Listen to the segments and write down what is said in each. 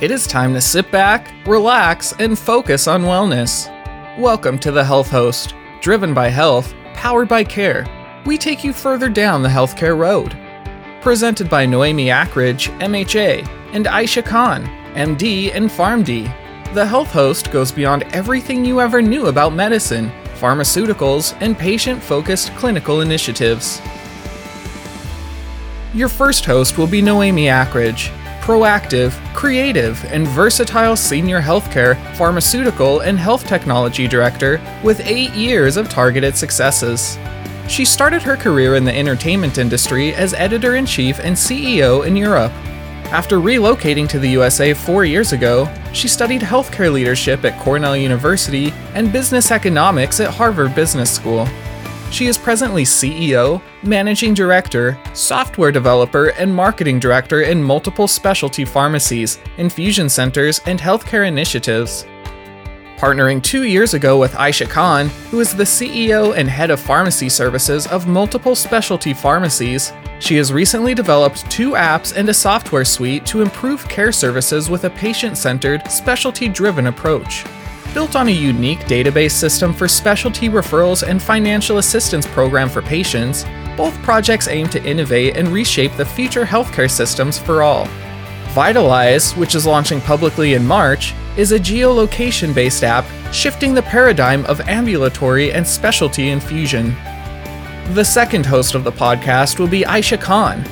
It is time to sit back, relax, and focus on wellness. Welcome to the Health Host, driven by health, powered by care. We take you further down the healthcare road. Presented by Noemi Akridge, MHA, and Aysha Khan, MD and PharmD. The Health Host goes beyond everything you ever knew about medicine, pharmaceuticals, and patient focused clinical initiatives. Your first host will be Noemi Akridge, proactive, creative, and versatile senior healthcare, pharmaceutical, and health technology director with eight years of targeted successes. She started her career in the entertainment industry as editor in chief and CEO in Europe. After relocating to the USA four years ago, she studied healthcare leadership at Cornell University and business economics at Harvard Business School. She is presently CEO, managing director, software developer, and marketing director in multiple specialty pharmacies, infusion centers, and healthcare initiatives. Partnering two years ago with Aysha Khan, who is the CEO and head of pharmacy services of multiple specialty pharmacies, she has recently developed two apps and a software suite to improve care services with a patient centered, specialty driven approach. Built on a unique database system for specialty referrals and financial assistance program for patients, both projects aim to innovate and reshape the future healthcare systems for all. Vitalize, which is launching publicly in March, is a geolocation based app shifting the paradigm of ambulatory and specialty infusion. The second host of the podcast will be Aysha Khan,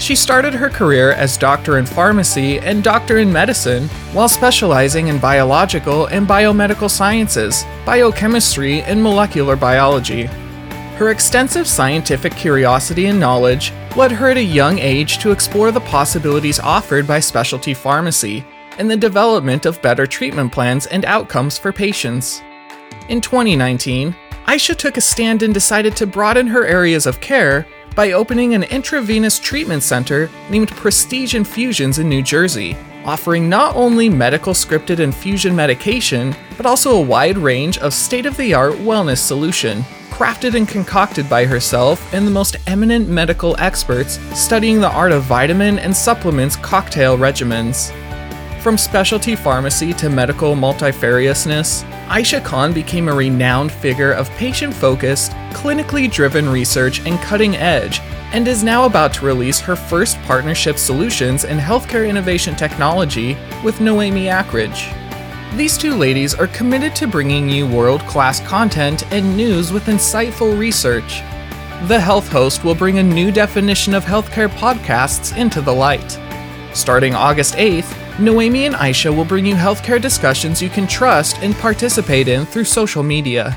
she started her career as doctor in pharmacy and doctor in medicine while specializing in biological and biomedical sciences, biochemistry, and molecular biology. Her extensive scientific curiosity and knowledge led her at a young age to explore the possibilities offered by specialty pharmacy and the development of better treatment plans and outcomes for patients. In 2019, Aysha took a stand and decided to broaden her areas of care by opening an intravenous treatment center named Prestige Infusions in New Jersey, offering not only medical scripted infusion medication, but also a wide range of state of the art wellness solution, crafted and concocted by herself and the most eminent medical experts studying the art of vitamin and supplements cocktail regimens. From specialty pharmacy to medical multifariousness, Aysha Khan became a renowned figure of patient focused, clinically driven research and cutting edge, and is now about to release her first partnership solutions in healthcare innovation technology with Noemi Akridge. These two ladies are committed to bringing you world class content and news with insightful research. The Health Host will bring a new definition of healthcare podcasts into the light. Starting August 8th, Noemi and Aysha will bring you healthcare discussions you can trust and participate in through social media.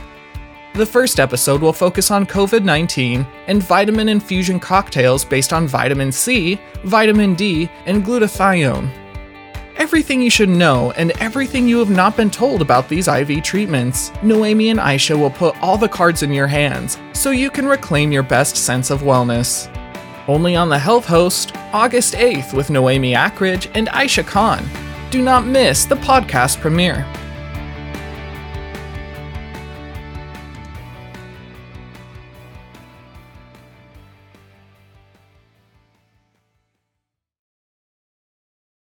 The first episode will focus on COVID 19 and vitamin infusion cocktails based on vitamin C, vitamin D, and glutathione. Everything you should know and everything you have not been told about these IV treatments, Noemi and Aysha will put all the cards in your hands so you can reclaim your best sense of wellness. Only on the Health Host, August 8th with Noemi Akridge and Aysha Khan. Do not miss the podcast premiere.